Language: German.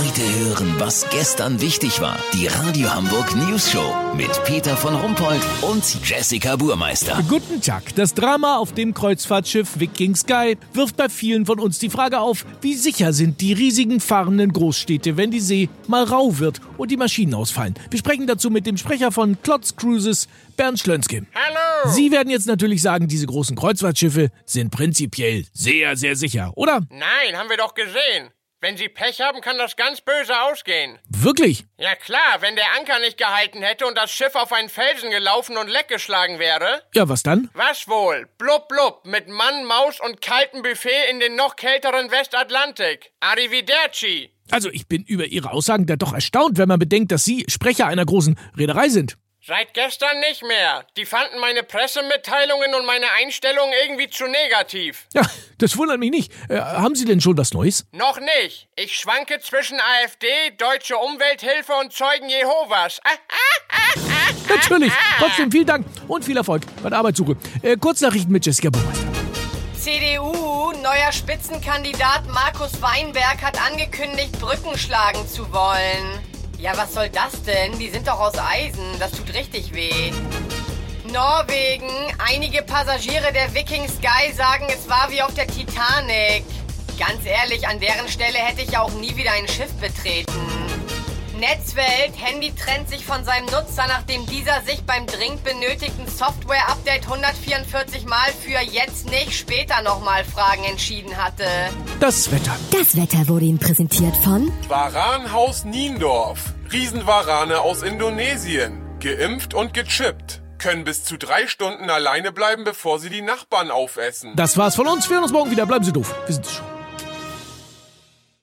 Heute hören, was gestern wichtig war. Die Radio Hamburg News Show mit Peter von Rumpold und Jessica Burmeister. Guten Tag. Das Drama auf dem Kreuzfahrtschiff Viking Sky wirft bei vielen von uns die Frage auf, wie sicher sind die riesigen fahrenden Großstädte, wenn die See mal rau wird und die Maschinen ausfallen. Wir sprechen dazu mit dem Sprecher von Klotz Cruises, Bernd Schlönske. Hallo! Sie werden jetzt natürlich sagen, diese großen Kreuzfahrtschiffe sind prinzipiell sehr, sehr sicher, oder? Nein, haben wir doch gesehen. Wenn Sie Pech haben, kann das ganz böse ausgehen. Wirklich? Ja klar, wenn der Anker nicht gehalten hätte und das Schiff auf einen Felsen gelaufen und leckgeschlagen wäre. Ja, was dann? Was wohl? Blub blub, mit Mann, Maus und kaltem Buffet in den noch kälteren Westatlantik. Arrivederci. Also, ich bin über Ihre Aussagen da doch erstaunt, wenn man bedenkt, dass Sie Sprecher einer großen Reederei sind. Seit gestern nicht mehr. Die fanden meine Pressemitteilungen und meine Einstellung irgendwie zu negativ. Ja, das wundert mich nicht. Äh, haben Sie denn schon was Neues? Noch nicht. Ich schwanke zwischen AfD, Deutsche Umwelthilfe und Zeugen Jehovas. Natürlich. Trotzdem vielen Dank und viel Erfolg bei der Arbeitssuche. Äh, Kurznachrichten mit Jessica Burmeister. CDU, neuer Spitzenkandidat Markus Weinberg hat angekündigt, Brücken schlagen zu wollen. Ja, was soll das denn? Die sind doch aus Eisen. Das tut richtig weh. Norwegen. Einige Passagiere der Viking Sky sagen, es war wie auf der Titanic. Ganz ehrlich, an deren Stelle hätte ich auch nie wieder ein Schiff betreten. Netzwelt. Handy trennt sich von seinem Nutzer, nachdem dieser sich beim dringend benötigten Software-Update 144 Mal für jetzt nicht, später nochmal Fragen entschieden hatte. Das Wetter. Das Wetter wurde Ihnen präsentiert von Waranhaus Niendorf. Riesenwarane aus Indonesien. Geimpft und gechippt. Können bis zu drei Stunden alleine bleiben, bevor sie die Nachbarn aufessen. Das war's von uns. Wir hören uns morgen wieder. Bleiben Sie doof. Wir sind es schon.